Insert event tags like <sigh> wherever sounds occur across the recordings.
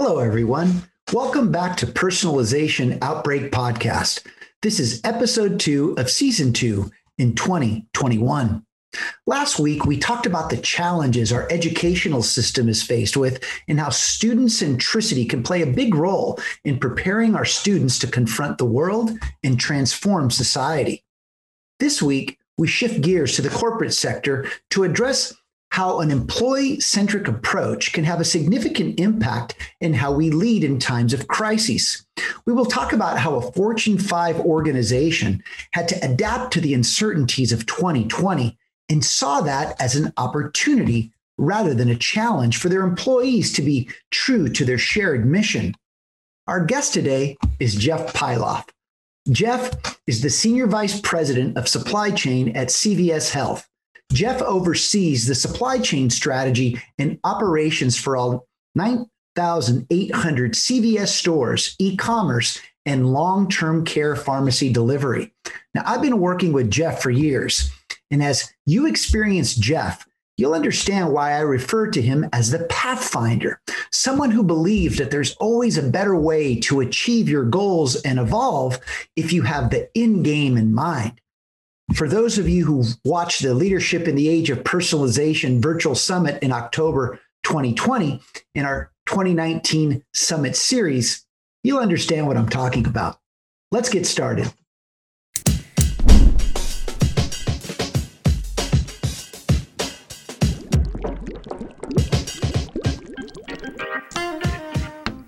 Hello, everyone. Welcome back to Personalization Outbreak Podcast. This is episode two of season two in 2021. Last week, we talked about the challenges our educational system is faced with and how student centricity can play a big role in preparing our students to confront the world and transform society. This week, we shift gears to the corporate sector to address how an employee centric approach can have a significant impact in how we lead in times of crises. We will talk about how a Fortune 5 organization had to adapt to the uncertainties of 2020 and saw that as an opportunity rather than a challenge for their employees to be true to their shared mission. Our guest today is Jeff Piloff. Jeff is the Senior Vice President of Supply Chain at CVS Health. Jeff oversees the supply chain strategy and operations for all 9,800 CVS stores, e commerce, and long term care pharmacy delivery. Now, I've been working with Jeff for years. And as you experience Jeff, you'll understand why I refer to him as the pathfinder, someone who believes that there's always a better way to achieve your goals and evolve if you have the end game in mind. For those of you who watched the Leadership in the Age of Personalization virtual summit in October 2020 in our 2019 summit series, you'll understand what I'm talking about. Let's get started.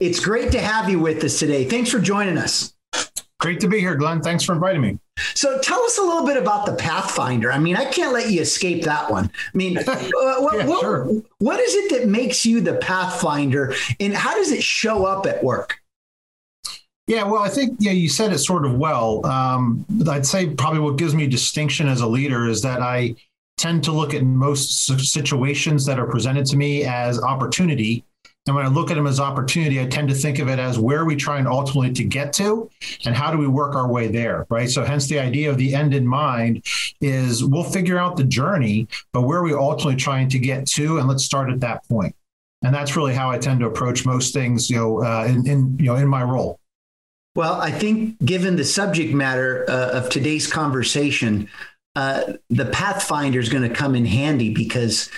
it's great to have you with us today. Thanks for joining us. Great to be here, Glenn. Thanks for inviting me. So tell us a little bit about the Pathfinder. I mean, I can't let you escape that one. I mean, <laughs> uh, what, yeah, what, sure. what is it that makes you the Pathfinder and how does it show up at work? Yeah, well, I think yeah, you said it sort of well. Um, I'd say probably what gives me distinction as a leader is that I tend to look at most situations that are presented to me as opportunity and when I look at them as opportunity, I tend to think of it as where are we trying ultimately to get to and how do we work our way there, right? So hence the idea of the end in mind is we'll figure out the journey, but where are we ultimately trying to get to? And let's start at that point. And that's really how I tend to approach most things, you know, uh, in, in, you know, in my role. Well, I think given the subject matter uh, of today's conversation, uh, the Pathfinder is going to come in handy because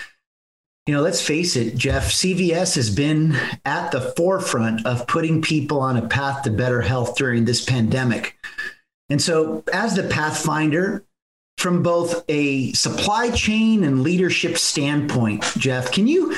you know, let's face it, Jeff, CVS has been at the forefront of putting people on a path to better health during this pandemic. And so, as the Pathfinder, from both a supply chain and leadership standpoint, Jeff, can you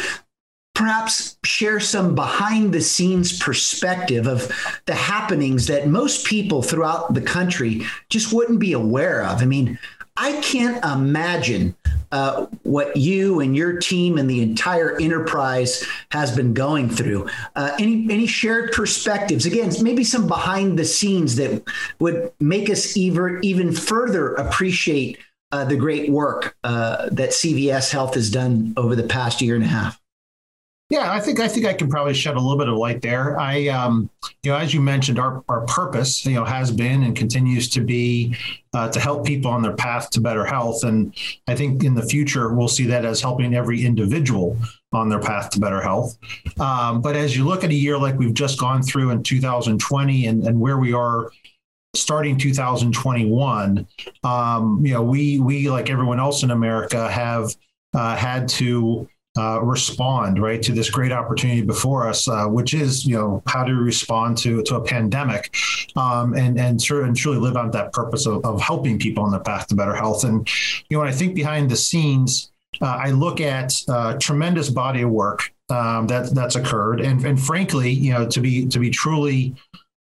perhaps share some behind the scenes perspective of the happenings that most people throughout the country just wouldn't be aware of? I mean, I can't imagine uh, what you and your team and the entire enterprise has been going through. Uh, any any shared perspectives? Again, maybe some behind the scenes that would make us even even further appreciate uh, the great work uh, that CVS Health has done over the past year and a half. Yeah, I think I think I can probably shed a little bit of light there. I, um, you know, as you mentioned, our our purpose, you know, has been and continues to be uh, to help people on their path to better health, and I think in the future we'll see that as helping every individual on their path to better health. Um, but as you look at a year like we've just gone through in 2020, and and where we are starting 2021, um, you know, we we like everyone else in America have uh, had to uh, respond right to this great opportunity before us, uh, which is you know how to respond to to a pandemic, um, and and sure and truly live on that purpose of, of helping people on the path to better health. And you know, I think behind the scenes, uh, I look at uh, tremendous body of work um, that that's occurred, and and frankly, you know, to be to be truly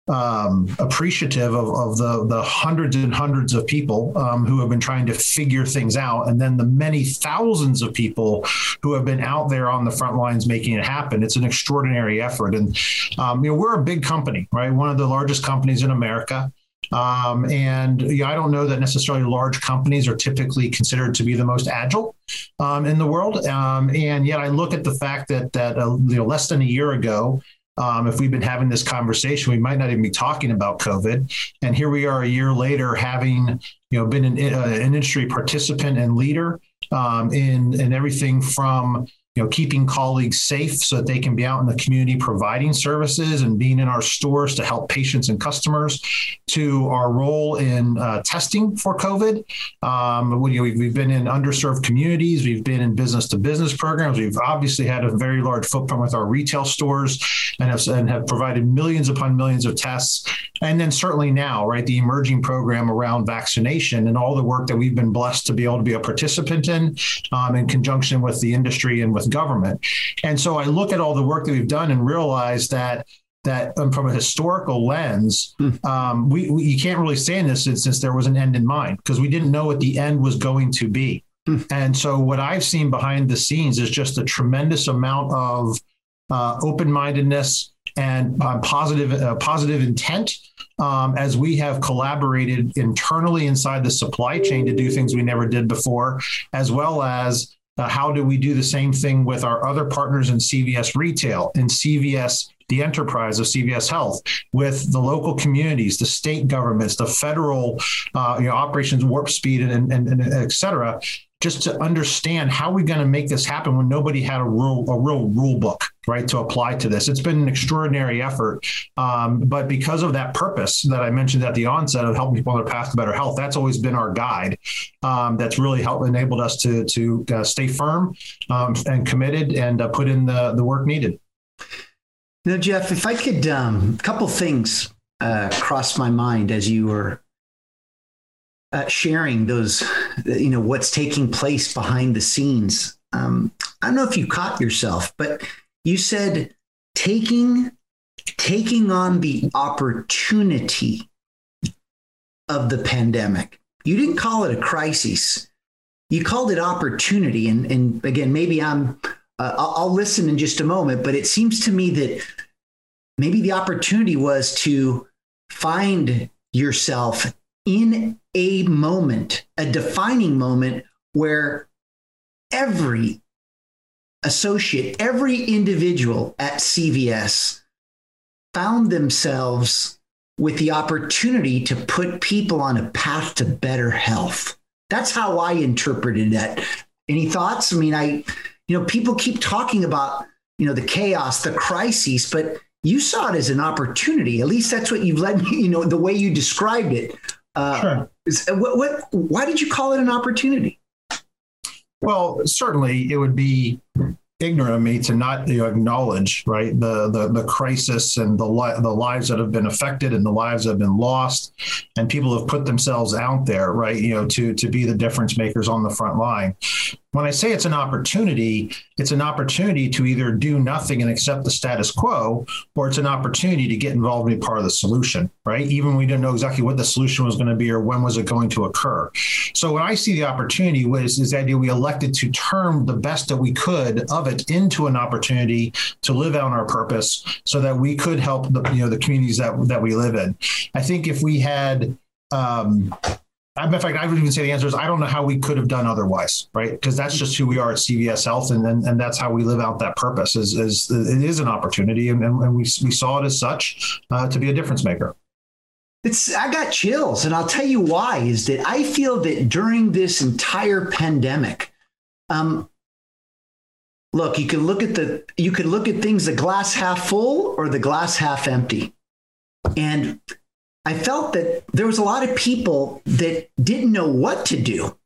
um, appreciative of, of the, the hundreds and hundreds of people um, who have been trying to figure things out, and then the many thousands of people who have been out there on the front lines making it happen. It's an extraordinary effort, and um, you know we're a big company, right? One of the largest companies in America. Um, and I don't know that necessarily large companies are typically considered to be the most agile um, in the world. Um, and yet, I look at the fact that that uh, you know less than a year ago, um, if we've been having this conversation, we might not even be talking about COVID. And here we are a year later, having you know been an, uh, an industry participant and leader um, in in everything from you know, keeping colleagues safe so that they can be out in the community providing services and being in our stores to help patients and customers, to our role in uh, testing for COVID. Um, we, have we've been in underserved communities, we've been in business to business programs, we've obviously had a very large footprint with our retail stores and have, and have provided millions upon millions of tests. And then certainly now, right, the emerging program around vaccination and all the work that we've been blessed to be able to be a participant in, um, in conjunction with the industry and with with government. And so I look at all the work that we've done and realize that that um, from a historical lens, hmm. um, we, we, you can't really say in this since there was an end in mind because we didn't know what the end was going to be. Hmm. And so what I've seen behind the scenes is just a tremendous amount of uh, open-mindedness and uh, positive uh, positive intent um, as we have collaborated internally inside the supply chain to do things we never did before, as well as uh, how do we do the same thing with our other partners in CVS Retail and CVS the enterprise of CVS Health, with the local communities, the state governments, the federal uh, you know, operations warp speed, and, and, and et cetera, just to understand how we're going to make this happen when nobody had a rule a real rule book right to apply to this. It's been an extraordinary effort um, but because of that purpose that i mentioned at the onset of helping people on their path to better health that's always been our guide um, that's really helped enabled us to to uh, stay firm um, and committed and uh, put in the the work needed. Now jeff if i could um, a couple things uh, crossed my mind as you were uh, sharing those, you know, what's taking place behind the scenes. Um, I don't know if you caught yourself, but you said taking taking on the opportunity of the pandemic. You didn't call it a crisis. You called it opportunity. And, and again, maybe I'm, uh, I'll, I'll listen in just a moment, but it seems to me that maybe the opportunity was to find yourself in a moment, a defining moment where every associate, every individual at CVS found themselves with the opportunity to put people on a path to better health. That's how I interpreted that. Any thoughts? I mean, I, you know, people keep talking about, you know, the chaos, the crises, but you saw it as an opportunity. At least that's what you've led me, <laughs> you know, the way you described it. Uh, sure. Is, uh, what, what, why did you call it an opportunity? Well, certainly it would be ignorant of me to not you know, acknowledge right the, the the crisis and the li- the lives that have been affected and the lives that have been lost and people have put themselves out there right you know to to be the difference makers on the front line when I say it's an opportunity, it's an opportunity to either do nothing and accept the status quo, or it's an opportunity to get involved and be part of the solution, right? Even we didn't know exactly what the solution was going to be or when was it going to occur. So when I see the opportunity was is the idea we elected to turn the best that we could of it into an opportunity to live out our purpose so that we could help the you know the communities that that we live in. I think if we had um, in fact, I would even say the answer is I don't know how we could have done otherwise, right? Because that's just who we are at CVS Health, and and, and that's how we live out that purpose. Is, is it is an opportunity, and, and we we saw it as such uh, to be a difference maker. It's I got chills, and I'll tell you why. Is that I feel that during this entire pandemic, um, look, you can look at the you can look at things the glass half full or the glass half empty, and I felt that there was a lot of people that didn't know what to do.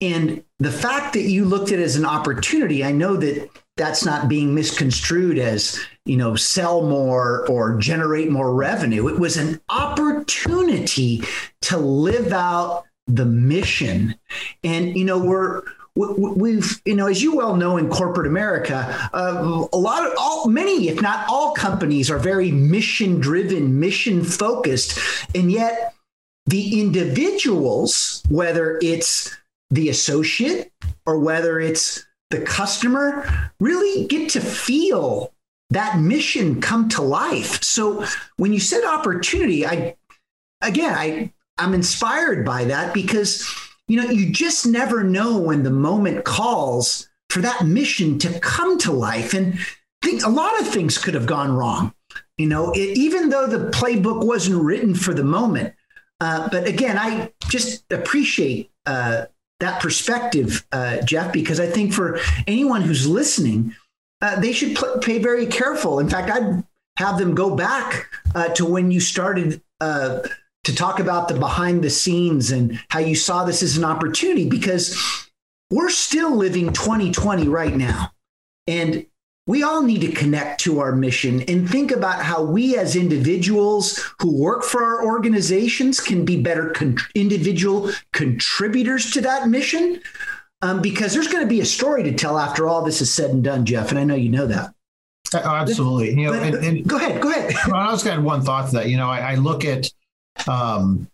And the fact that you looked at it as an opportunity, I know that that's not being misconstrued as, you know, sell more or generate more revenue. It was an opportunity to live out the mission. And, you know, we're, we've, you know, as you well know in corporate America, uh, a lot of all, many, if not all companies are very mission driven, mission focused. And yet the individuals, whether it's the associate or whether it's the customer, really get to feel that mission come to life. So when you said opportunity, I, again, I, I'm inspired by that because you know, you just never know when the moment calls for that mission to come to life. And think a lot of things could have gone wrong. You know, it, even though the playbook wasn't written for the moment. Uh, but again, I just appreciate uh, that perspective, uh, Jeff, because I think for anyone who's listening, uh, they should pl- pay very careful. In fact, I'd have them go back uh, to when you started uh, to talk about the behind the scenes and how you saw this as an opportunity because we're still living 2020 right now. And we all need to connect to our mission and think about how we as individuals who work for our organizations can be better con- individual contributors to that mission. Um, because there's going to be a story to tell after all this is said and done, Jeff. And I know you know that. Oh, absolutely. You know, and, and, go ahead. Go ahead. <laughs> I was got one thought to that. You know, I, I look at um,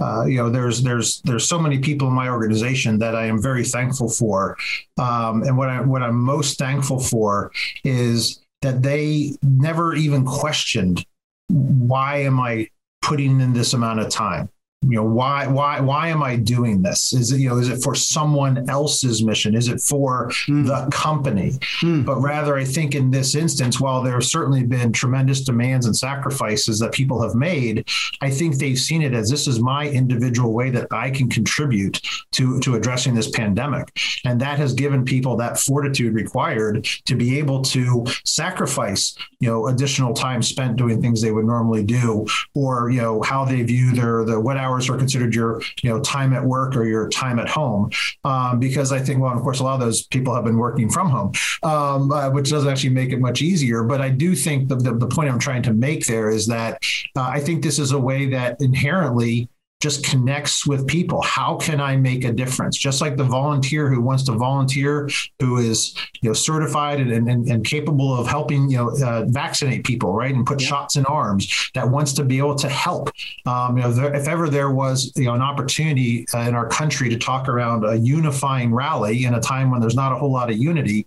uh, you know, there's there's there's so many people in my organization that I am very thankful for, um, and what I what I'm most thankful for is that they never even questioned why am I putting in this amount of time you know why why why am i doing this is it you know is it for someone else's mission is it for mm. the company mm. but rather i think in this instance while there have certainly been tremendous demands and sacrifices that people have made i think they've seen it as this is my individual way that i can contribute to to addressing this pandemic and that has given people that fortitude required to be able to sacrifice you know additional time spent doing things they would normally do or you know how they view their the what hours are considered your you know time at work or your time at home. Um, because I think well of course a lot of those people have been working from home um, uh, which doesn't actually make it much easier. But I do think the, the, the point I'm trying to make there is that uh, I think this is a way that inherently just connects with people. How can I make a difference? Just like the volunteer who wants to volunteer, who is you know certified and, and, and capable of helping you know uh, vaccinate people, right, and put yeah. shots in arms. That wants to be able to help. Um, you know, there, if ever there was you know an opportunity uh, in our country to talk around a unifying rally in a time when there's not a whole lot of unity,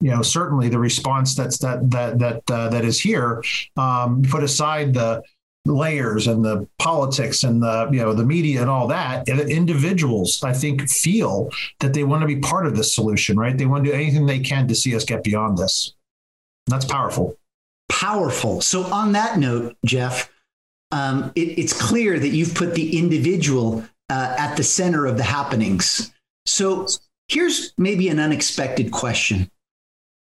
you know certainly the response that's that that that uh, that is here um, put aside the layers and the politics and the you know the media and all that individuals i think feel that they want to be part of this solution right? They want to do anything they can to see us get beyond this. That's powerful. Powerful. So on that note jeff um, it, it's clear that you've put the individual uh, at the center of the happenings. So here's maybe an unexpected question.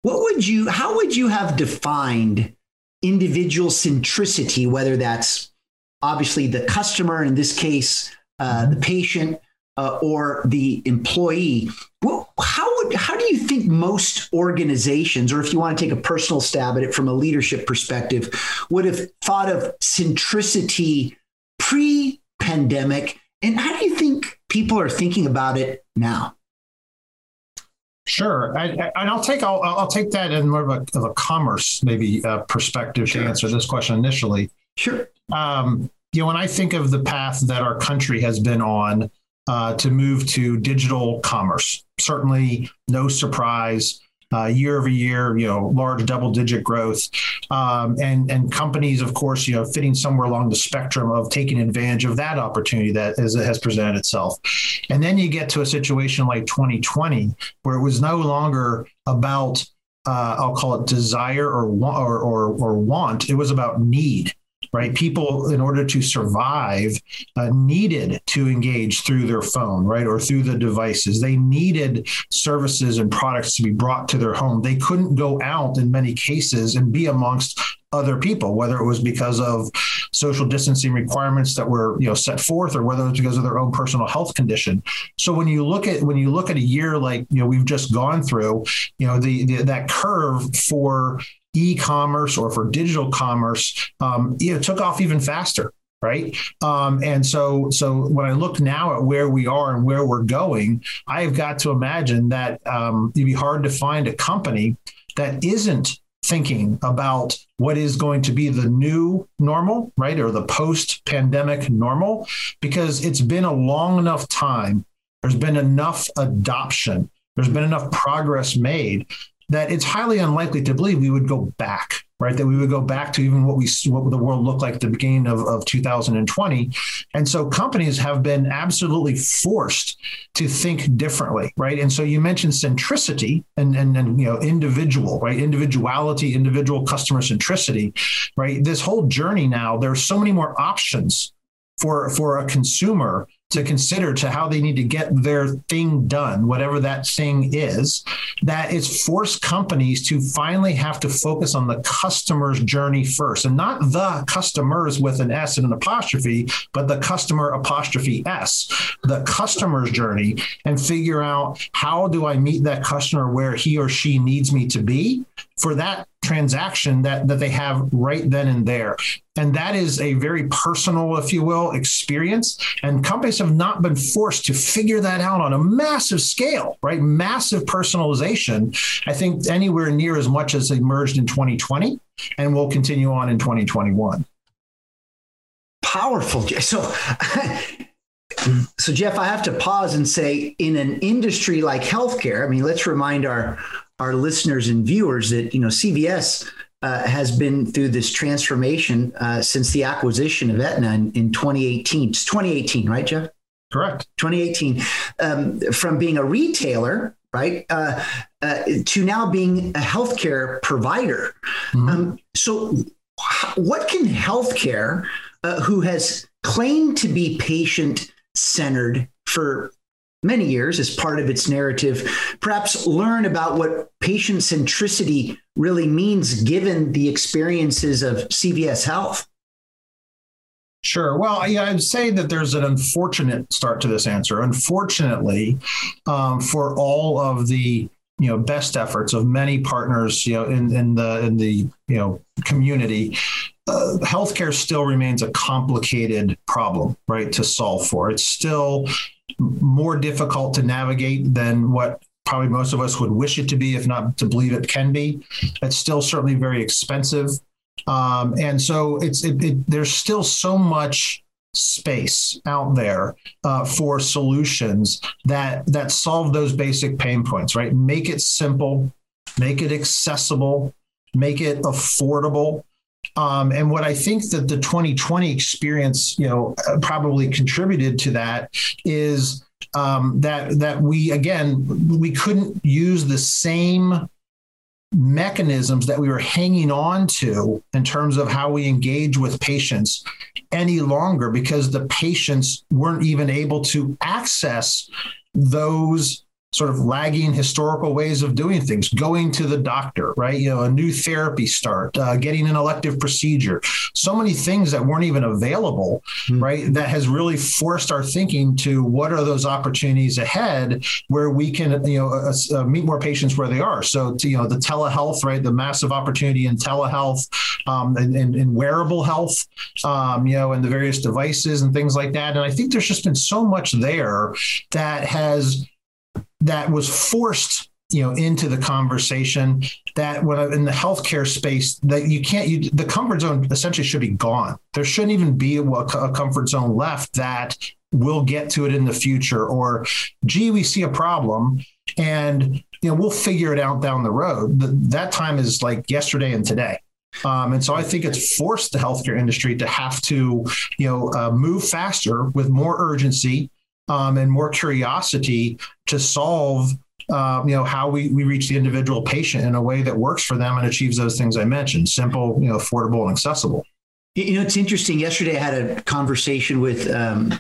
What would you how would you have defined individual centricity, whether that's obviously the customer, in this case, uh, the patient, uh, or the employee. Well, how would how do you think most organizations, or if you want to take a personal stab at it from a leadership perspective, would have thought of centricity pre-pandemic, and how do you think people are thinking about it now? Sure, I, I, and I'll take I'll, I'll take that in more of a, of a commerce maybe uh, perspective sure. to answer this question initially. Sure. Um, you know, when I think of the path that our country has been on uh, to move to digital commerce, certainly no surprise uh, year over year, you know, large double digit growth, um, and and companies, of course, you know, fitting somewhere along the spectrum of taking advantage of that opportunity that is, has presented itself, and then you get to a situation like 2020 where it was no longer about uh, I'll call it desire or, or or or want. It was about need right? People, in order to survive, uh, needed to engage through their phone, right, or through the devices. They needed services and products to be brought to their home. They couldn't go out in many cases and be amongst other people, whether it was because of social distancing requirements that were you know set forth, or whether it's because of their own personal health condition. So when you look at when you look at a year like you know we've just gone through, you know the, the that curve for e-commerce or for digital commerce, um, you know, took off even faster right? Um, and so, so when I look now at where we are and where we're going, I've got to imagine that um, it'd be hard to find a company that isn't thinking about what is going to be the new normal, right, or the post-pandemic normal, because it's been a long enough time. There's been enough adoption. There's been enough progress made that it's highly unlikely to believe we would go back right? That we would go back to even what we what the world looked like at the beginning of, of 2020. And so companies have been absolutely forced to think differently, right? And so you mentioned centricity and and, and you know individual, right? Individuality, individual customer centricity, right? This whole journey now, there's so many more options for for a consumer to consider to how they need to get their thing done, whatever that thing is, that it's forced companies to finally have to focus on the customer's journey first. And not the customers with an S and an apostrophe, but the customer apostrophe S, the customer's journey, and figure out how do I meet that customer where he or she needs me to be for that transaction that that they have right then and there. And that is a very personal if you will experience. And companies have not been forced to figure that out on a massive scale right? Massive personalization i think anywhere near as much as emerged in 2020 and will continue on in 2021 powerful. So <laughs> so jeff i have to pause and say in an industry like healthcare i mean let's remind our our listeners and viewers that you know CVS uh, has been through this transformation uh, since the acquisition of Aetna in, in 2018. It's 2018, right, Jeff? Correct. 2018, um, from being a retailer, right, uh, uh to now being a healthcare provider. Mm-hmm. Um, so, what can healthcare, uh, who has claimed to be patient centered for many years as part of its narrative, perhaps learn about what patient centricity really means given the experiences of CVS Health? Sure. Well, yeah, I'd say that there's an unfortunate start to this answer. Unfortunately, um, for all of the you know best efforts of many partners, you know, in, in the in the you know community, uh, healthcare still remains a complicated problem, right, to solve for. It's still more difficult to navigate than what probably most of us would wish it to be, if not to believe it can be. It's still certainly very expensive. Um, and so it's it, it, there's still so much space out there uh, for solutions that that solve those basic pain points right make it simple make it accessible make it affordable um, and what I think that the 2020 experience, you know, uh, probably contributed to that is um, that that we again we couldn't use the same mechanisms that we were hanging on to in terms of how we engage with patients any longer because the patients weren't even able to access those sort of lagging historical ways of doing things, going to the doctor, right? You know, a new therapy start, uh, getting an elective procedure, so many things that weren't even available, mm-hmm. right? That has really forced our thinking to what are those opportunities ahead where we can, you know, uh, uh, meet more patients where they are. So, to, you know, the telehealth, right? The massive opportunity in telehealth um, and, and, and, wearable health, um, you know, and the various devices and things like that. And I think there's just been so much there that has that was forced you know into the conversation that when in the healthcare space that you can't you, the comfort zone essentially should be gone. There shouldn't even be a, a comfort zone left that we'll get to it in the future or gee we see a problem and you know we'll figure it out down the road. That time is like yesterday and today. Um, and so I think it's forced the healthcare industry to have to, you know, uh, move faster with more urgency, um, and more curiosity to solve uh, you know how we, we reach the individual patient in a way that works for them and achieves those things I mentioned simple you know affordable and accessible. You know it's interesting. Yesterday I had a conversation with um,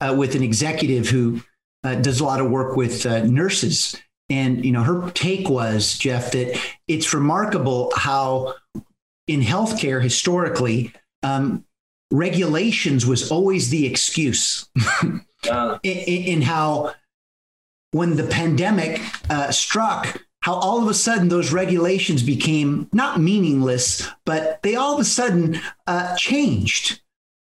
uh, with an executive who uh, does a lot of work with uh, nurses, and you know her take was Jeff that it's remarkable how in healthcare historically um, regulations was always the excuse. <laughs> in, in, how when the pandemic uh, struck, how all of a sudden those regulations became not meaningless, but they all of a sudden uh, changed.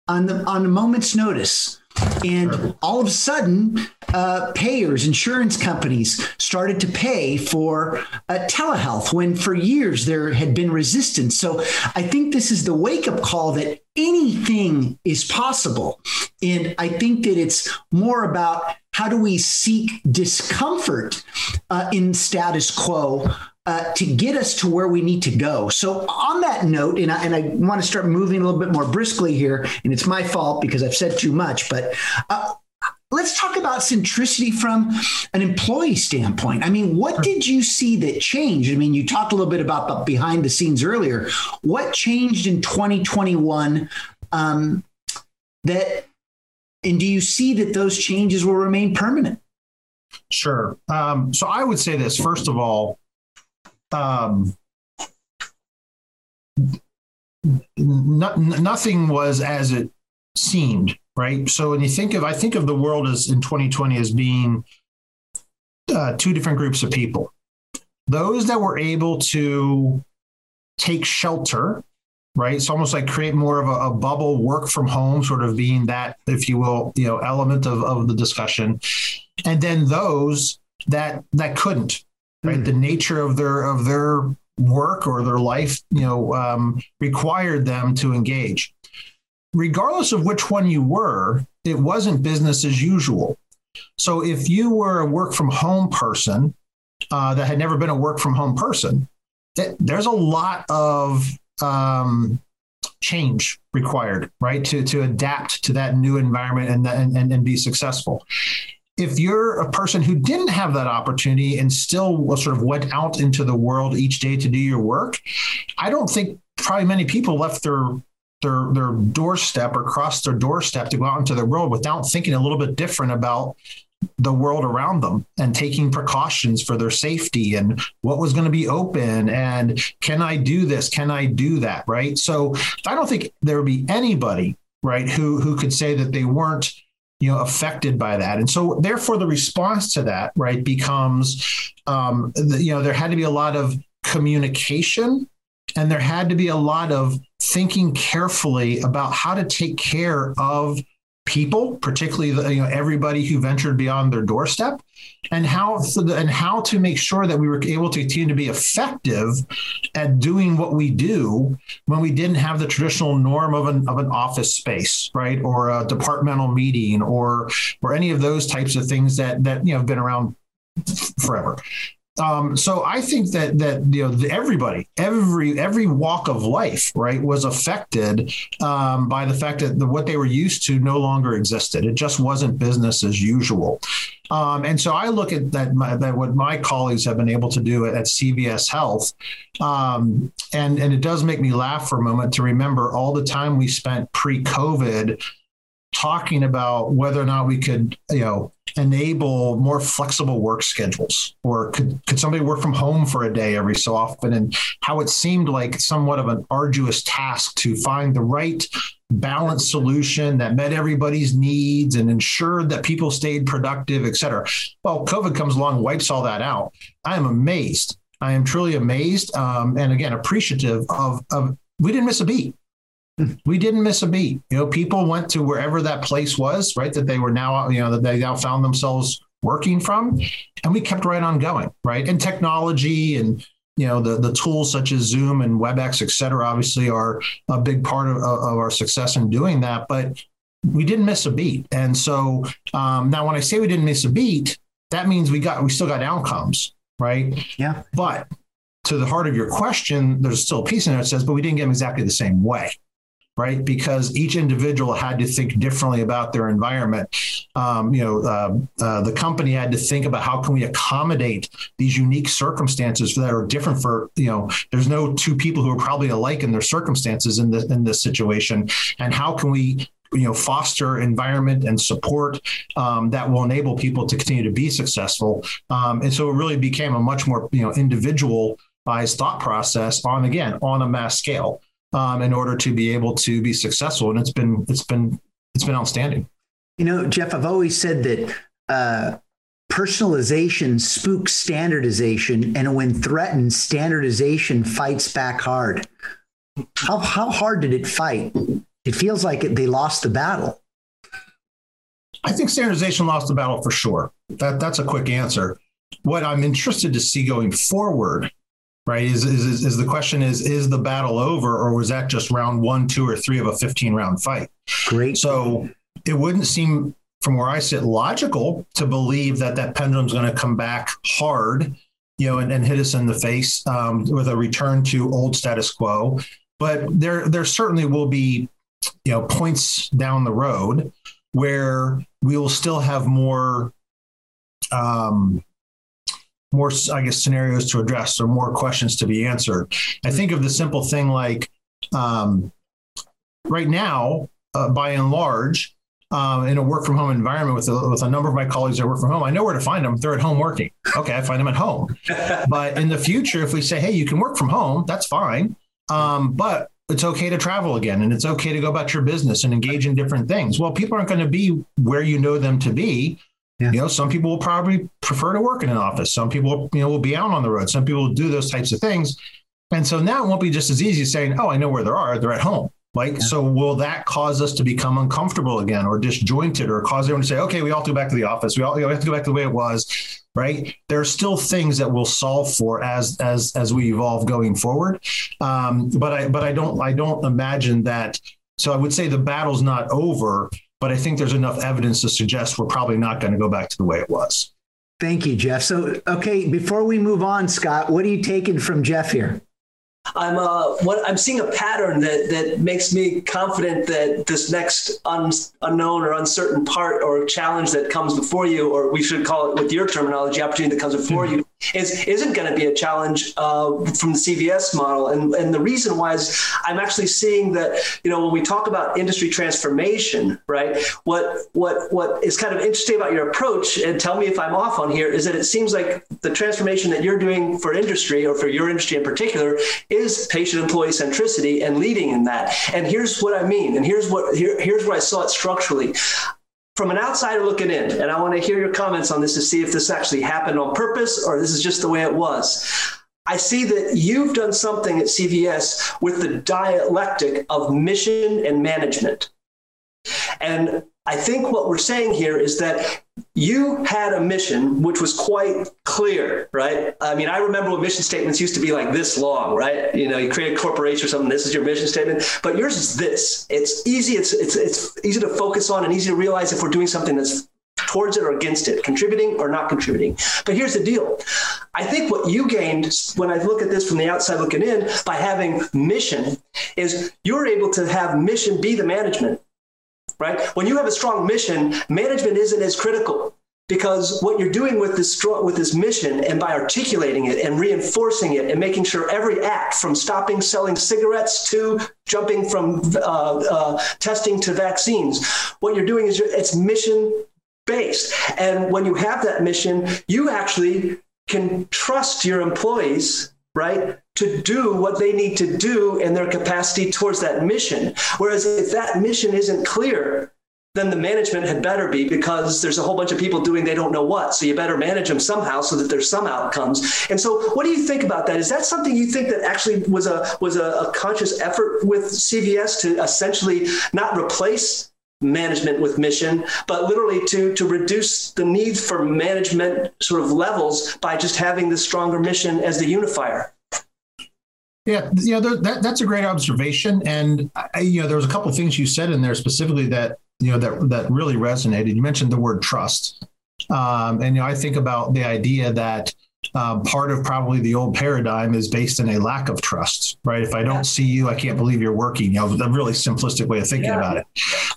on the on a moment's notice. And all of a sudden, uh, payers, insurance companies started to pay for uh, telehealth when for years there had been resistance. So I think this is the wake up call that anything is possible. And I think that it's more about how do we seek discomfort uh, in status quo uh, to get us to where we need to go. So, on that note, and I, and I want to start moving a little bit more briskly here, and it's my fault because I've said too much, but uh, let's talk about centricity from an employee standpoint. I mean, what did you see that changed? I mean, you talked a little bit about the behind the scenes earlier. What changed in 2021 um, that, and do you see that those changes will remain permanent? Sure. Um, so I would say this first of all, um, no, nothing was as it seemed, right? So when you think of, I think of the world as in 2020 as being uh, two different groups of people. Those that were able to take shelter, right? It's almost like create more of a, a, bubble, work from home, sort of being that, if you will, you know, element of, of the discussion. And then those that that couldn't, right? Mm. The nature of their of their work or their life, you know, um, required them to engage. Regardless of which one you were, it wasn't business as usual. So if you were a work from home person uh, that had never been a work from home person, there's a lot of um, change required, right, to to adapt to that new environment and and and be successful if you're a person who didn't have that opportunity and still sort of went out into the world each day to do your work, I don't think probably many people left their their their doorstep or crossed their doorstep to go out into the world without thinking a little bit different about the world around them and taking precautions for their safety and what was going to be open and can I do this? Can I do that? Right. So I don't think there would be anybody right who who could say that they weren't you know affected by that. And so therefore the response to that right becomes um, the, you know there had to be a lot of communication and there had to be a lot of thinking carefully about how to take care of people, particularly the, you know everybody who ventured beyond their doorstep, and how and how to make sure that we were able to continue to be effective at doing what we do when we didn't have the traditional norm of an of an office space, right, or a departmental meeting, or or any of those types of things that that you know have been around forever. Um, so I think that that you know everybody, every every walk of life, right, was affected um, by the fact that the, what they were used to no longer existed. It just wasn't business as usual. Um, and so I look at that, my, that what my colleagues have been able to do at, at CVS Health, um, and and it does make me laugh for a moment to remember all the time we spent pre-COVID talking about whether or not we could, you know, enable more flexible work schedules or could, could somebody work from home for a day every so often and how it seemed like somewhat of an arduous task to find the right balanced solution that met everybody's needs and ensured that people stayed productive et cetera. Well covid comes along wipes all that out. I am amazed. I am truly amazed um, and again appreciative of, of we didn't miss a beat we didn't miss a beat. You know, people went to wherever that place was, right? That they were now, you know, that they now found themselves working from, and we kept right on going, right? And technology and you know the the tools such as Zoom and WebEx, et cetera, obviously are a big part of, of our success in doing that. But we didn't miss a beat, and so um, now when I say we didn't miss a beat, that means we got we still got outcomes, right? Yeah. But to the heart of your question, there's still a piece in there that says, but we didn't get them exactly the same way right? Because each individual had to think differently about their environment. Um, you know, uh, uh, the company had to think about how can we accommodate these unique circumstances that are different for you know. There's no two people who are probably alike in their circumstances in this in this situation, and how can we you know foster environment and support um, that will enable people to continue to be successful um, and so it really became a much more you know individualized thought process on again on a mass scale um, in order to be able to be successful. And it's been it's been it's been outstanding. You know, Jeff, I've always said that uh, personalization spooks standardization, and when threatened, standardization fights back hard. How how hard did it fight it feels like they lost the battle. I think standardization lost the battle for sure. That that's a quick answer. What I'm interested to see going forward, right, is is, is the question is is the battle over or was that just round one, two, or three of a 15 round fight? Great. So it wouldn't seem from where I sit logical to believe that that pendulum's going to come back hard, you know, and, and hit us in the face um, with a return to old status quo. But there there certainly will be, you know, points down the road where we will still have more um, more i guess scenarios to address or more questions to be answered i think of the simple thing like um, right now uh, by and large um, in a work from home environment with a, with a number of my colleagues that work from home i know where to find them they're at home working okay i find them at home <laughs> but in the future if we say hey you can work from home that's fine um, but it's okay to travel again and it's okay to go about your business and engage in different things. Well, people aren't going to be where you know them to be. Yeah. You know, some people will probably prefer to work in an office. Some people, you know, will be out on the road. Some people do those types of things. And so now it won't be just as easy as saying, oh, I know where they are. They're at home. Like, yeah. so will that cause us to become uncomfortable again or disjointed or cause everyone to say, okay, we all have to go back to the office. We all you know, we have to go back to the way it was right there are still things that we'll solve for as as as we evolve going forward um, but i but i don't i don't imagine that so i would say the battle's not over but i think there's enough evidence to suggest we're probably not going to go back to the way it was. Thank you jeff. So okay before we move on scott what are you taking from jeff here? I'm uh, what I'm seeing a pattern that that makes me confident that this next un, unknown or uncertain part or challenge that comes before you, or we should call it with your terminology, opportunity that comes before mm-hmm. you, is isn't going to be a challenge uh, from the CVS model. And and the reason why is I'm actually seeing that you know when we talk about industry transformation, right? What what what is kind of interesting about your approach, and tell me if I'm off on here, is that it seems like the transformation that you're doing for industry or for your industry in particular is patient employee centricity and leading in that. And here's what I mean, and here's what here, here's where I saw it structurally from an outsider looking in, and I want to hear your comments on this to see if this actually happened on purpose or this is just the way it was. I see that you've done something at CVS with the dialectic of mission and management. And I think what we're saying here is that you had a mission which was quite clear, right? I mean, I remember when mission statements used to be like this long, right? You know, you create a corporation or something, this is your mission statement, but yours is this. It's easy, it's it's it's easy to focus on and easy to realize if we're doing something that's towards it or against it, contributing or not contributing. But here's the deal. I think what you gained when I look at this from the outside looking in by having mission is you're able to have mission be the management right? When you have a strong mission, management isn't as critical because what you're doing with this with this mission and by articulating it and reinforcing it and making sure every act from stopping selling cigarettes to jumping from uh, uh, testing to vaccines what you're doing is you're, it's mission based and when you have that mission you actually can trust your employees right to do what they need to do in their capacity towards that mission. Whereas if that mission isn't clear, then the management had better be because there's a whole bunch of people doing they don't know what. So you better manage them somehow so that there's some outcomes. And so what do you think about that? Is that something you think that actually was a was a, a conscious effort with CVS to essentially not replace management with mission, but literally to to reduce the need for management sort of levels by just having the stronger mission as the unifier? Yeah, you know that that's a great observation, and I, you know there was a couple of things you said in there specifically that you know that that really resonated. You mentioned the word trust, um, and you know I think about the idea that um, part of probably the old paradigm is based in a lack of trust, right? If I don't see you, I can't believe you're working. You know, a really simplistic way of thinking yeah. about it.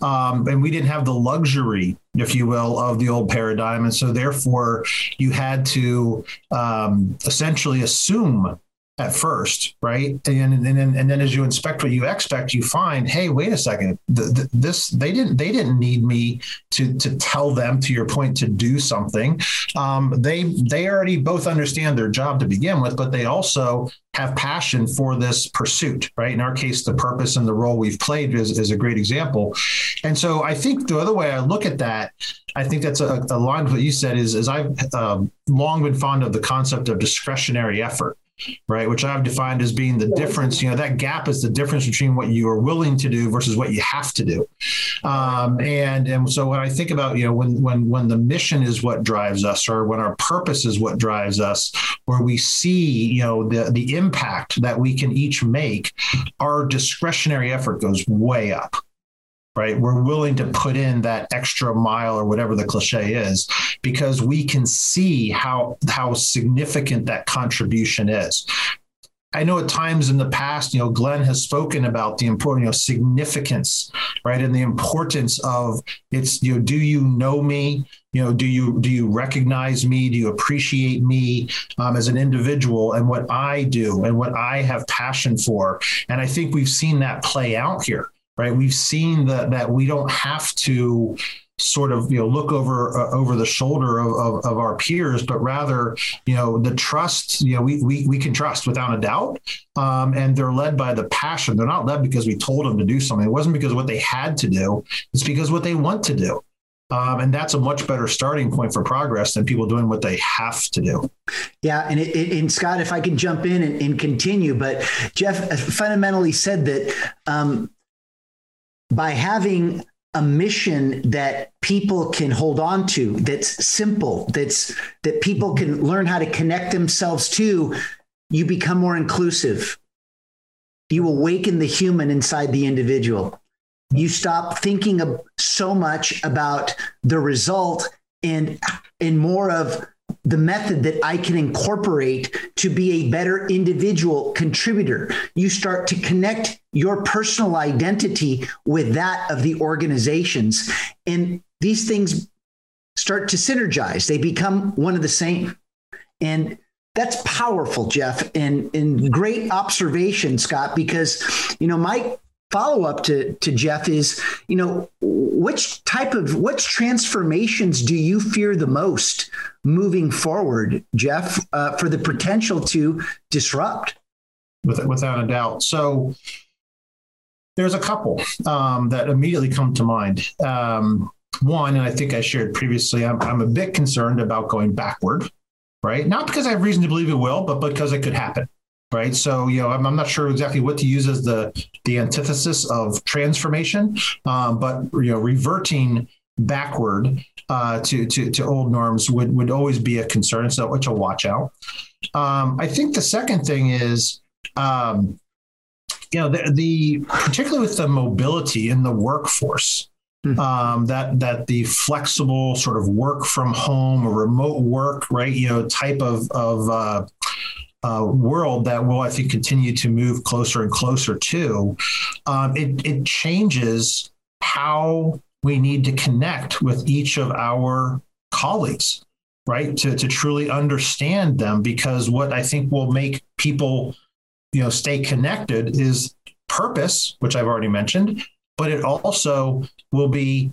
Um, and we didn't have the luxury, if you will, of the old paradigm, and so therefore you had to um, essentially assume at first, right? And, and then and then as you inspect what you expect, you find, hey, wait a second, the, the, this they didn't they didn't need me to to tell them to your point to do something. Um, they they already both understand their job to begin with, but they also have passion for this pursuit, right? In our case, the purpose and the role we've played is, is a great example. And so I think the other way I look at that, I think that's a, a line of what you said is, is I've um, long been fond of the concept of discretionary effort right? Which I've defined as being the difference. You know, that gap is the difference between what you are willing to do versus what you have to do. Um, and and so when I think about you know when when when the mission is what drives us, or when our purpose is what drives us, where we see you know the the impact that we can each make, our discretionary effort goes way up right? We're willing to put in that extra mile or whatever the cliche is because we can see how how significant that contribution is. I know at times in the past, you know, Glenn has spoken about the important, you know, significance, right, and the importance of it's, you know, do you know me? You know, do you do you recognize me? Do you appreciate me um, as an individual and what I do and what I have passion for? And I think we've seen that play out here right? We've seen that that we don't have to sort of you know look over uh, over the shoulder of, of, of, our peers but rather you know the trust you know we we, we can trust without a doubt. Um, and they're led by the passion. They're not led because we told them to do something. It wasn't because of what they had to do. It's because what they want to do. Um, and that's a much better starting point for progress than people doing what they have to do. Yeah, and it, it, and Scott, if I can jump in and, and, continue, but Jeff fundamentally said that um, by having a mission that people can hold on to that's simple that's that people can learn how to connect themselves to you become more inclusive. You awaken the human inside the individual. You stop thinking of so much about the result and and more of the method that I can incorporate to be a better individual contributor. You start to connect your personal identity with that of the organizations. And these things start to synergize, they become one of the same. And that's powerful, Jeff, and, and great observation, Scott, because, you know, my follow up to, to Jeff is, you know, which type of, which transformations do you fear the most moving forward, Jeff, uh, for the potential to disrupt? Without a doubt. So there's a couple um, that immediately come to mind. Um, one, and I think I shared previously, I'm, I'm a bit concerned about going backward, right? Not because I have reason to believe it will, but because it could happen right? So you know, I'm, I'm, not sure exactly what to use as the the antithesis of transformation, um, but you know, reverting backward uh, to, to to old norms would would always be a concern. So it's a watch out. Um, I think the second thing is. Um, you know the, the particularly with the mobility in the workforce hmm. um, that that the flexible sort of work from home or remote work, right? You know, type of of uh, uh, world that will, I think, continue to move closer and closer to, um, it, it changes how we need to connect with each of our colleagues, right? To, to truly understand them, because what I think will make people, you know, stay connected is purpose, which I've already mentioned, but it also will be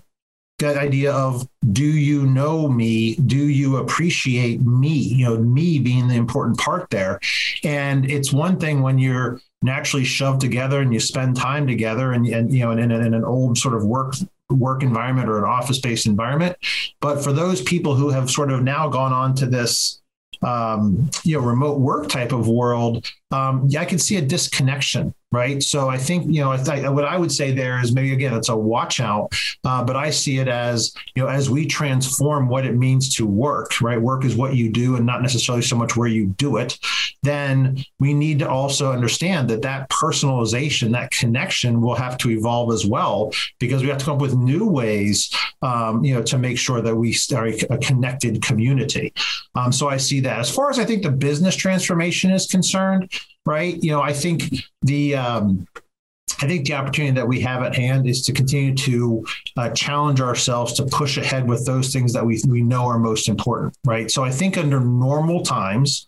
that idea of do you know me? Do you appreciate me? You know me being the important part there. And it's one thing when you're naturally shoved together and you spend time together and, and you know in, in, in an old sort of work work environment or an office based environment. But for those people who have sort of now gone on to this um, you know remote work type of world um, yeah, I can see a disconnection right? So I think you know th- what I would say there is maybe again it's a watch out, uh, but I see it as you know as we transform what it means to work, right? Work is what you do and not necessarily so much where you do it. Then we need to also understand that that personalization, that connection, will have to evolve as well because we have to come up with new ways, um, you know, to make sure that we are a connected community. Um, so I see that as far as I think the business transformation is concerned right? You know, I think the um, I think the opportunity that we have at hand is to continue to uh, challenge ourselves to push ahead with those things that we we know are most important, right? So I think under normal times,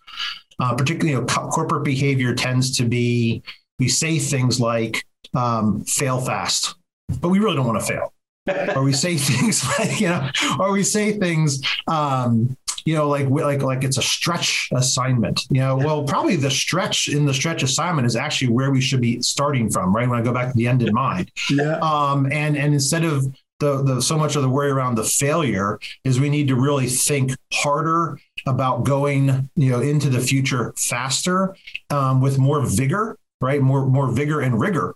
uh, particularly you know, co- corporate behavior tends to be we say things like um, "fail fast," but we really don't want to fail. <laughs> or we say things <laughs> like you know, or we say things um, you know, like like like it's a stretch assignment. You know, well, probably the stretch in the stretch assignment is actually where we should be starting from, right? When I go back to the end in mind. Yeah. Um, and and instead of the, the so much of the worry around the failure is we need to really think harder about going you know into the future faster um, with more vigor right more more vigor and rigor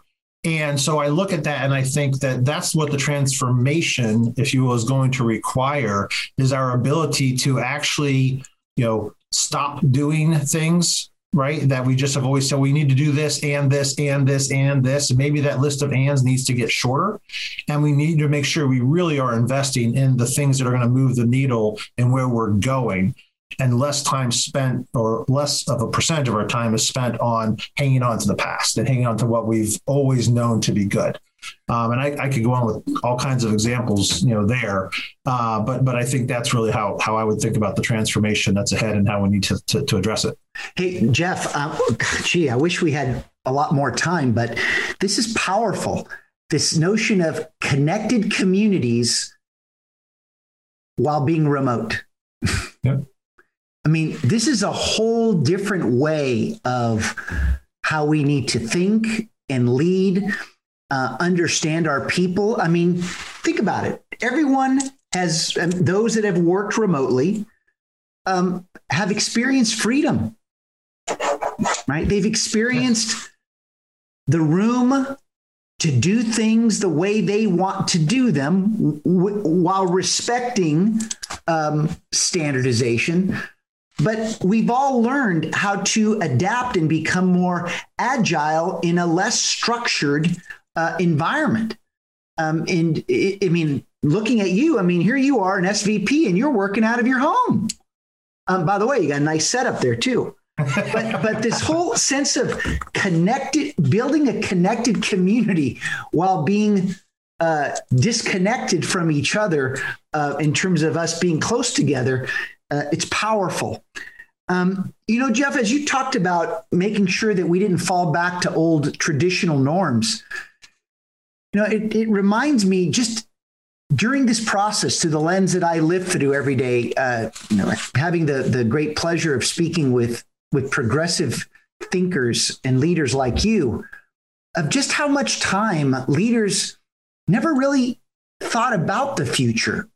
and so I look at that and I think that that's what the transformation, if you will, is going to require is our ability to actually, you know, stop doing things right? That we just have always said we need to do this and this and this and this. And maybe that list of ands needs to get shorter. And we need to make sure we really are investing in the things that are going to move the needle and where we're going. And less time spent, or less of a percentage of our time is spent on hanging on to the past and hanging on to what we've always known to be good. Um, and I, I, could go on with all kinds of examples, you know, there. Uh, but but I think that's really how how I would think about the transformation that's ahead and how we need to to, to address it. Hey Jeff, uh, gee, I wish we had a lot more time, but this is powerful. This notion of connected communities while being remote. Yep. I mean, this is a whole different way of how we need to think and lead uh, understand our people. I mean, think about it. Everyone has, um, those that have worked remotely um, have experienced freedom, right? They've experienced the room to do things the way they want to do them w- while respecting um, standardization. But we've all learned how to adapt and become more agile in a less structured uh, environment. Um, and it, I mean, looking at you, I mean, here you are an SVP and you're working out of your home. Um, by the way, you got a nice setup there too. but but this whole sense of connected, building a connected community while being uh, disconnected from each other uh, in terms of us being close together, uh, it's powerful. Um, you know, Jeff, as you talked about making sure that we didn't fall back to old traditional norms, you know, it, it reminds me just during this process through the lens that I live through every day, uh, you know, having the the great pleasure of speaking with with progressive thinkers and leaders like you, of just how much time leaders never really thought about the future.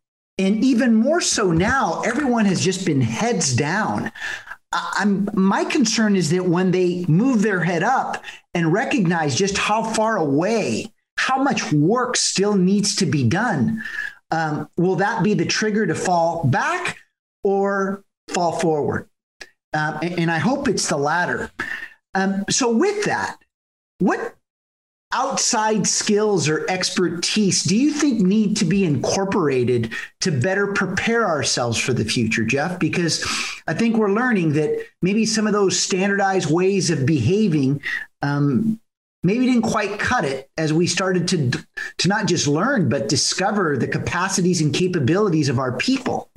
And even more so now, everyone has just been heads down. I'm my concern is that when they move their head up and recognize just how far away how much work still needs to be done. Um, will that be the trigger to fall back or fall forward? Um, and, and, I hope it's the latter. Um, so, with that, what outside skills or expertise do you think need to be incorporated to better prepare ourselves for the future, Jeff? Because I think we're learning that maybe some of those standardized ways of behaving um, maybe didn't quite cut it as we started to to not just learn but discover the capacities and capabilities of our people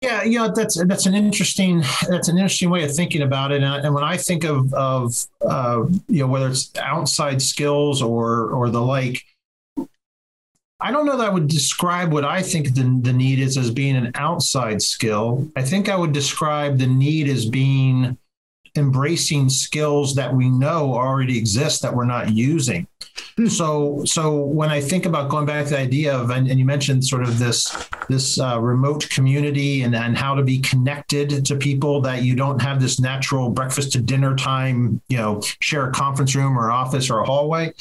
yeah you know that's that's an interesting that's an interesting way of thinking about it and, and when i think of of uh, you know whether it's outside skills or or the like I don't know that I would describe what I think the, the need is as being an outside skill. I think I would describe the need as being embracing skills that we know already exist that we're not using. So, so when I think about going back to the idea of, and, and you mentioned sort of this this uh, remote community and and how to be connected to people that you don't have this natural breakfast to dinner time, you know, share a conference room or office or a hallway.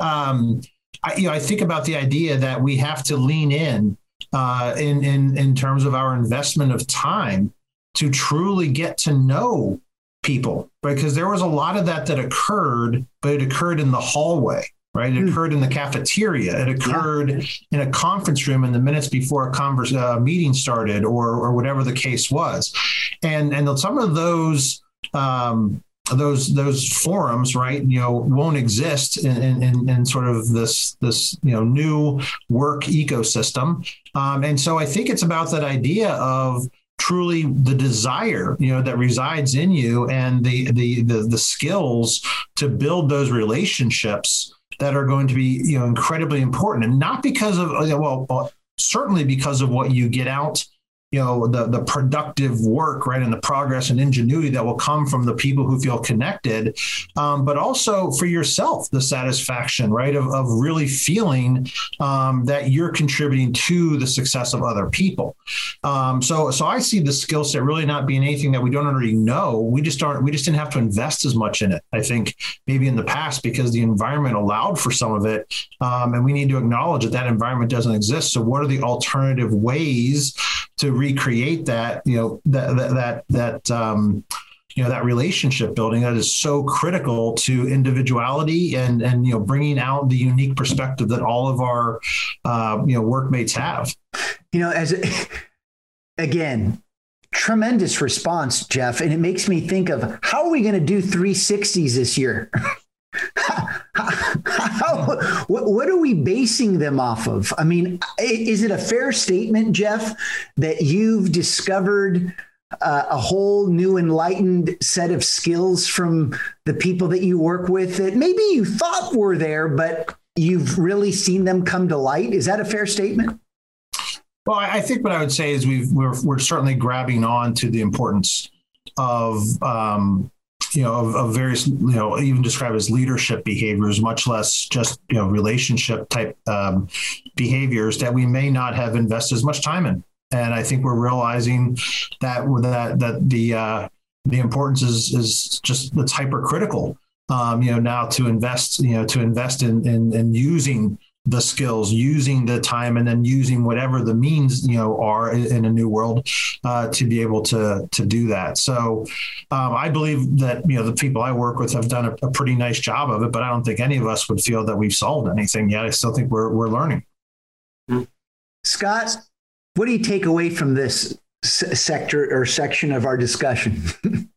Um, I, you know, I think about the idea that we have to lean in uh, in in in terms of our investment of time to truly get to know people because there was a lot of that that occurred, but it occurred in the hallway, right? It mm. occurred in the cafeteria. It occurred yeah. in a conference room in the minutes before a converse, uh, meeting started, or or whatever the case was, and and some of those. Um, those those forums right you know won't exist in, in, in sort of this this you know new work ecosystem um, and so i think it's about that idea of truly the desire you know that resides in you and the the the, the skills to build those relationships that are going to be you know incredibly important. And not because of well certainly because of what you get out you know the the productive work right and the progress and ingenuity that will come from the people who feel connected um, but also for yourself the satisfaction right of, of really feeling um, that you're contributing to the success of other people. Um, so so i see the skill set really not being anything that we don't already know. We just aren't we just didn't have to invest as much in it i think maybe in the past because the environment allowed for some of it um, and we need to acknowledge that that environment doesn't exist. So what are the alternative ways to recreate that, you know, that that that, um, you know that relationship building that is so critical to individuality and and you know bringing out the unique perspective that all of our uh, you know workmates have. You know as again tremendous response jeff and it makes me think of how are we going to do 360s this year <laughs> How, what, are we basing them off of? I mean, is it a fair statement, Jeff, that you've discovered uh, a whole new enlightened set of skills from the people that you work with that maybe you thought were there, but you've really seen them come to light? Is that a fair statement? Well, I think what I would say is we've we're, we're certainly grabbing on to the importance of um, you know, of, of, various, you know, even described as leadership behaviors, much less just, you know, relationship type um, behaviors that we may not have invested as much time in. And I think we're realizing that that that the uh, the importance is is just it's hypercritical. Um, you know, now to invest, you know, to invest in in, in using the skills, using the time, and then using whatever the means you know are in a new world uh, to be able to to do that. So um, I believe that you know the people I work with have done a, a, pretty nice job of it, but I don't think any of us would feel that we've solved anything yet. I still think we're we're learning. Scott, what do you take away from this sector or section of our discussion? <laughs>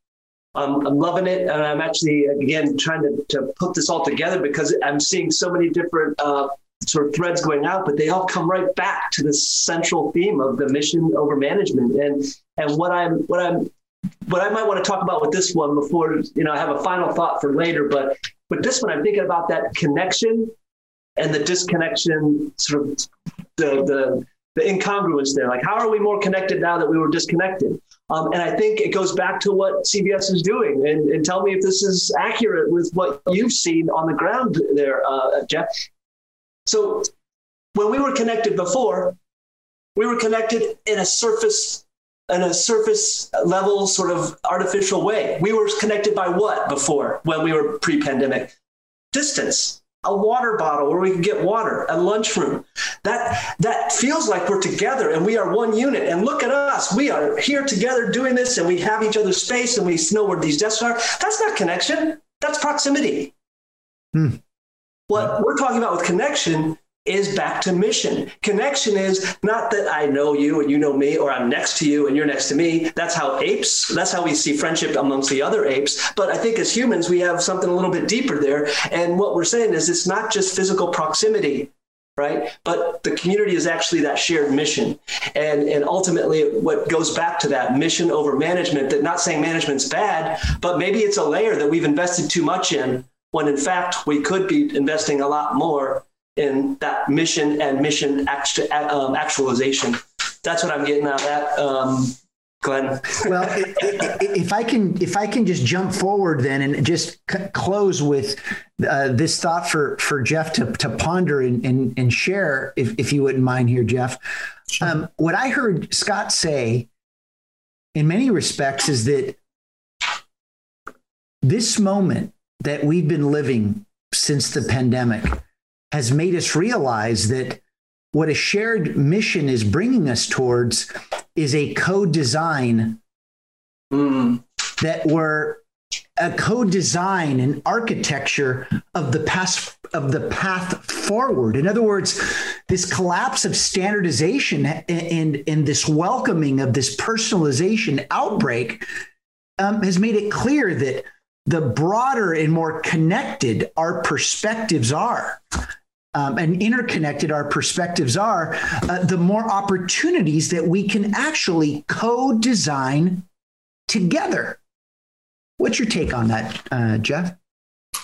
Um, I'm loving it, and I'm actually again trying to, to put this all together because I'm seeing so many different uh, sort of threads going out, but they all come right back to this central theme of the mission over management. And and what I'm what I'm what I might want to talk about with this one before you know I have a final thought for later, but but this one I'm thinking about that connection and the disconnection, sort of the the the incongruence there. Like, how are we more connected now that we were disconnected? Um, and I think it goes back to what CVS is doing. And, and, tell me if this is accurate with what you've seen on the ground there, uh, Jeff. So when we were connected before, we were connected in a surface in a surface level sort of artificial way. We were connected by what before when we were pre-pandemic? Distance. A water bottle where we could get water, a lunchroom. That that feels like we're together and we are one unit. And look at us. We are here together doing this and we have each other's space and we know where these desks are. That's not connection. That's proximity. Hmm. What we're talking about with connection is back to mission. Connection is not that I know you and you know me, or I'm next to you and you're next to me. That's how apes, that's how we see friendship amongst the other apes. But I think as humans, we have something a little bit deeper there. And what we're saying is it's not just physical proximity. Right. But the community is actually that shared mission. And, and ultimately, what goes back to that mission over management, that not saying management's bad, but maybe it's a layer that we've invested too much in when in fact we could be investing a lot more in that mission and mission actu- um, actualization. That's what I'm getting out of that. Um, Glenn. <laughs> well, if I can, if I can just jump forward then and just c- close with uh, this thought for for Jeff to to ponder and and, and share, if if you wouldn't mind here, Jeff. Sure. Um, what I heard Scott say, in many respects, is that this moment that we've been living since the pandemic has made us realize that what a shared mission is bringing us towards is a co-design mm. that we're a co-design and architecture of the path of the path forward. In other words, this collapse of standardization and, and, this welcoming of this personalization outbreak um, has made it clear that the broader and more connected our perspectives are. Um, and interconnected our perspectives are, uh, the more opportunities that we can actually co design together. What's your take on that, uh, Jeff?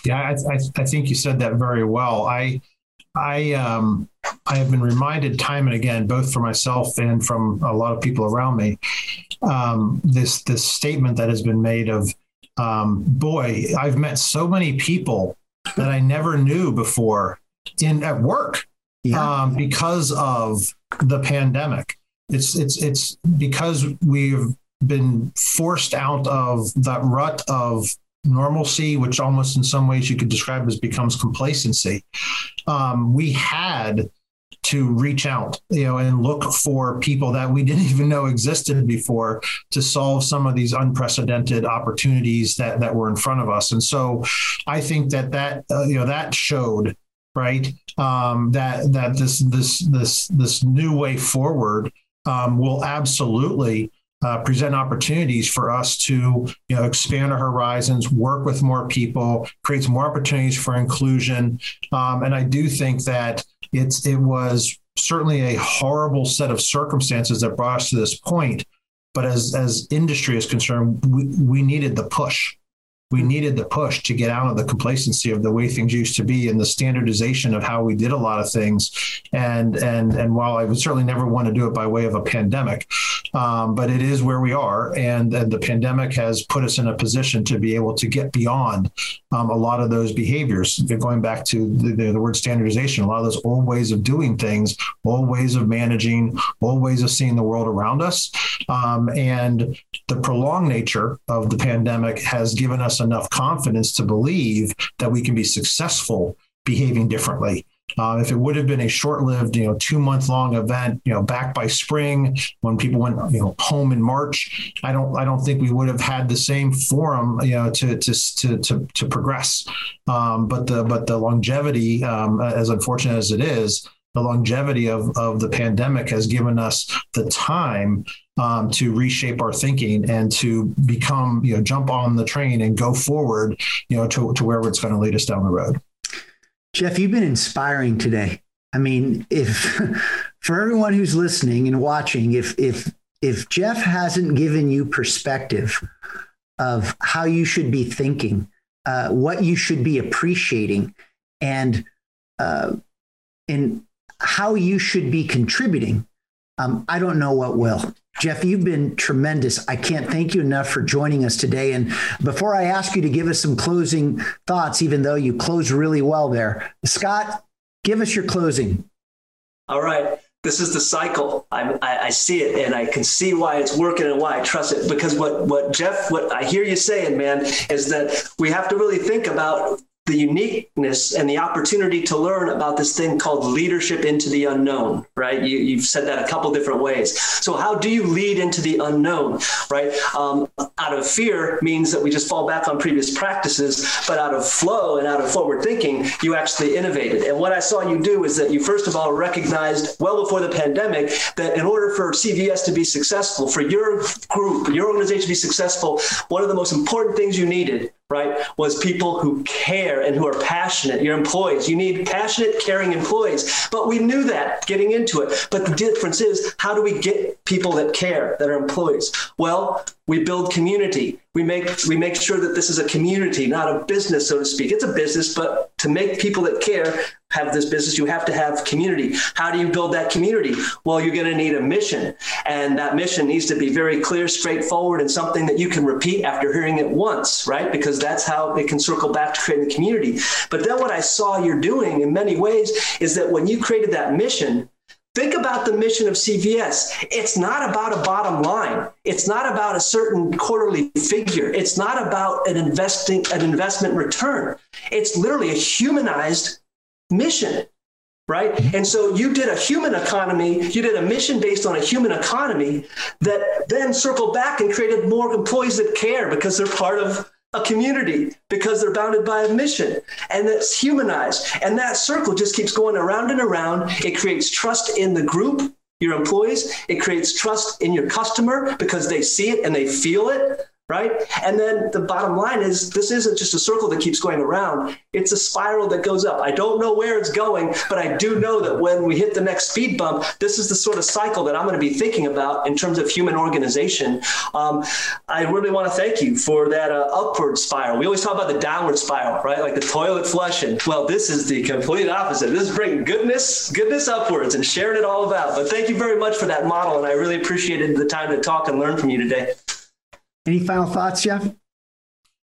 Yeah, I, I, I, think you said that very well. I, I, um, I have been reminded time and again, both for myself and from a lot of people around me, um, this this statement that has been made of, um, boy, I've met so many people that I never knew before in at work yeah. um, because of the pandemic. It's it's it's because we've been forced out of that rut of normalcy, which almost in some ways you could describe as becomes complacency. Um, we had to reach out, you know, and look for people that we <laughs> didn't even know existed before to solve some of these unprecedented opportunities that that were in front of us. And so, I think that that uh, you know that showed right um, that that this this this this new way forward um, will absolutely uh, present opportunities for us to you know expand our horizons work with more people creates more opportunities for inclusion. Um, and i do think that it's it was certainly a horrible set of circumstances that brought us to this point. But as as industry is concerned we, we needed the push we needed the push to get out of the complacency of the way things used to be and the standardization of how we did a lot of things. And and and while I would certainly never want to do it by way of a pandemic, um, but it is where we are, and, and the pandemic has put us in a position to be able to get beyond um, a lot of those behaviors. Going back to the, the, the word standardization, a lot of those old ways of doing things, old ways of managing, old ways of seeing the world around us, um, and the prolonged nature of the pandemic has given us enough confidence to believe that we can be successful behaving differently. Uh, if it would have been a short-lived, you know, two-month-long event, you know, back by spring when people went, you know, home in March, I don't, I don't think we would have had the same forum, you know, to to to to, to progress. Um, but the but the longevity, um, as unfortunate as it is, the longevity of of the pandemic has given us the time um, to reshape our thinking and to become, you know, jump on the train and go forward, you know, to, to where it's going to lead us down the road. Jeff, you've been inspiring today. I mean, if <laughs> for everyone who's listening and watching, if if if Jeff hasn't given you perspective of how you should be thinking, uh, what you should be appreciating, and uh, and how you should be contributing, um, I don't know what will. Jeff, you've been tremendous. I can't thank you enough for joining us today. And before I ask you to give us some closing thoughts, even though you closed really well there, Scott, give us your closing. All right. This is the cycle. I, I, see it, and I can see why it's working and why I trust it. Because what what Jeff, what I hear you saying, man, is that we have to really think about the uniqueness and the opportunity to learn about this thing called leadership into the unknown, right? You, have said that a couple different ways. So, how do you lead into the unknown, right? Um, out of fear means that we just fall back on previous practices, but out of flow and out of forward thinking, you actually innovated. And what I saw you do is that you, first of all, recognized well before the pandemic that in order for CVS to be successful, for your group, your organization to be successful, one of the most important things you needed right, was people who care and who are passionate. Your employees, you need passionate, caring employees. But we knew that getting into it. But the difference is, how do we get people that care, that are employees? Well, we build community. We make we make sure that this is a community, not a business, so to speak. It's a business, but to make people that care have this business, you have to have community. How do you build that community? Well, you're going to need a mission, and that mission needs to be very clear, straightforward, and something that you can repeat after hearing it once, right? Because that's how it can circle back to creating the community. But then what I saw you're doing in many ways is that when you created that mission, Think about the mission of CVS. It's not about a bottom line. It's not about a certain quarterly figure. It's not about an investing an investment return. It's literally a humanized mission right? And so you did a human economy, you did a mission based on a human economy that then circled back and created more employees that care because they're part of a community because they're bounded by a mission and that's humanized. And that circle just keeps going around and around. It creates trust in the group, your employees. It creates trust in your customer because they see it and they feel it. Right? And then the bottom line is this isn't just a circle that keeps going around, it's a spiral that goes up. I don't know where it's going, but I do know that when we hit the next speed bump, this is the sort of cycle that I'm going to be thinking about in terms of human organization. Um, I really want to thank you for that uh, upward spiral. We always talk about the downward spiral, right? Like the toilet flushing. Well, this is the complete opposite. This is bringing goodness, goodness upwards and sharing it all about. But thank you very much for that model, and I really appreciated the time to talk and learn from you today. Any final thoughts, Jeff?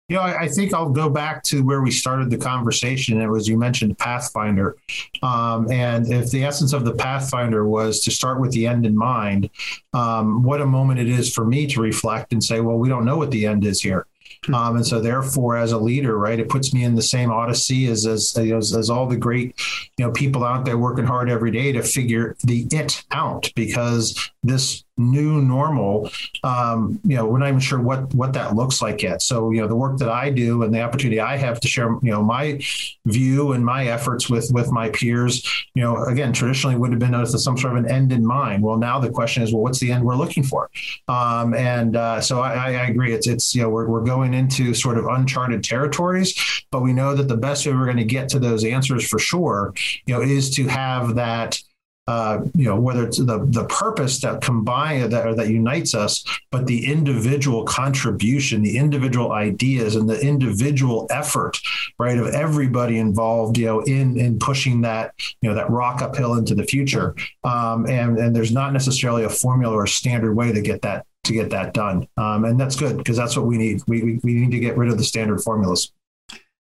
You know, I, I, think I'll go back to where we started the conversation. And it was you mentioned Pathfinder, um, and if the essence of the Pathfinder was to start with the end in mind, um, what a moment it is for me to reflect and say, well, we don't know what the end is here. Um, and so, therefore, as a leader, right, it puts me in the same odyssey as as, as as all the great, you know, people out there working hard every day to figure the it out because this new normal um, you know we're not even sure what what that looks like yet. So you know the work that i do and the opportunity i have to share you know my view and my efforts with with my peers you know again traditionally would have been noticed as some sort of an end in mind. Well now the question is well what's the end we're looking for? Um, and uh, so I, I, agree. It's it's you know we're, we're going into sort of uncharted territories but we know that the best way we're going to get to those answers for sure you know is to have that uh, you know, whether it's the the purpose that combine that or that unites us, but the individual contribution, the individual ideas, and the individual effort, right, of everybody involved, you know, in in pushing that you know that rock uphill into the future. Um, and and there's not necessarily a formula or a standard way to get that to get that done. Um, and that's good because that's what we need. We, we we need to get rid of the standard formulas.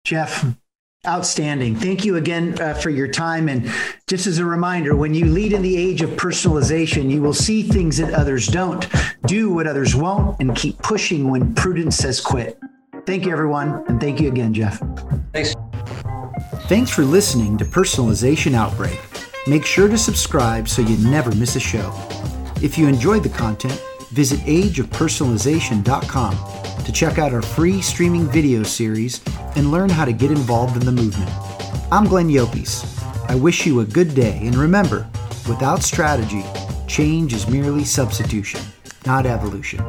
Jeff, Outstanding. Thank you again uh, for your time. And just as a reminder, when you lead in the age of personalization, you will see things that others don't, do what others won't, and keep pushing when prudence says quit. Thank you, everyone. And thank you again, Jeff. Thanks. Thanks for listening to Personalization Outbreak. Make sure to subscribe so you never miss a show. If you enjoyed the content, visit ageofpersonalization.com to check out our free streaming video series and learn how to get involved in the movement. I'm Glenn Llopis. I wish you a good day, and remember, without strategy, change is merely substitution, not evolution.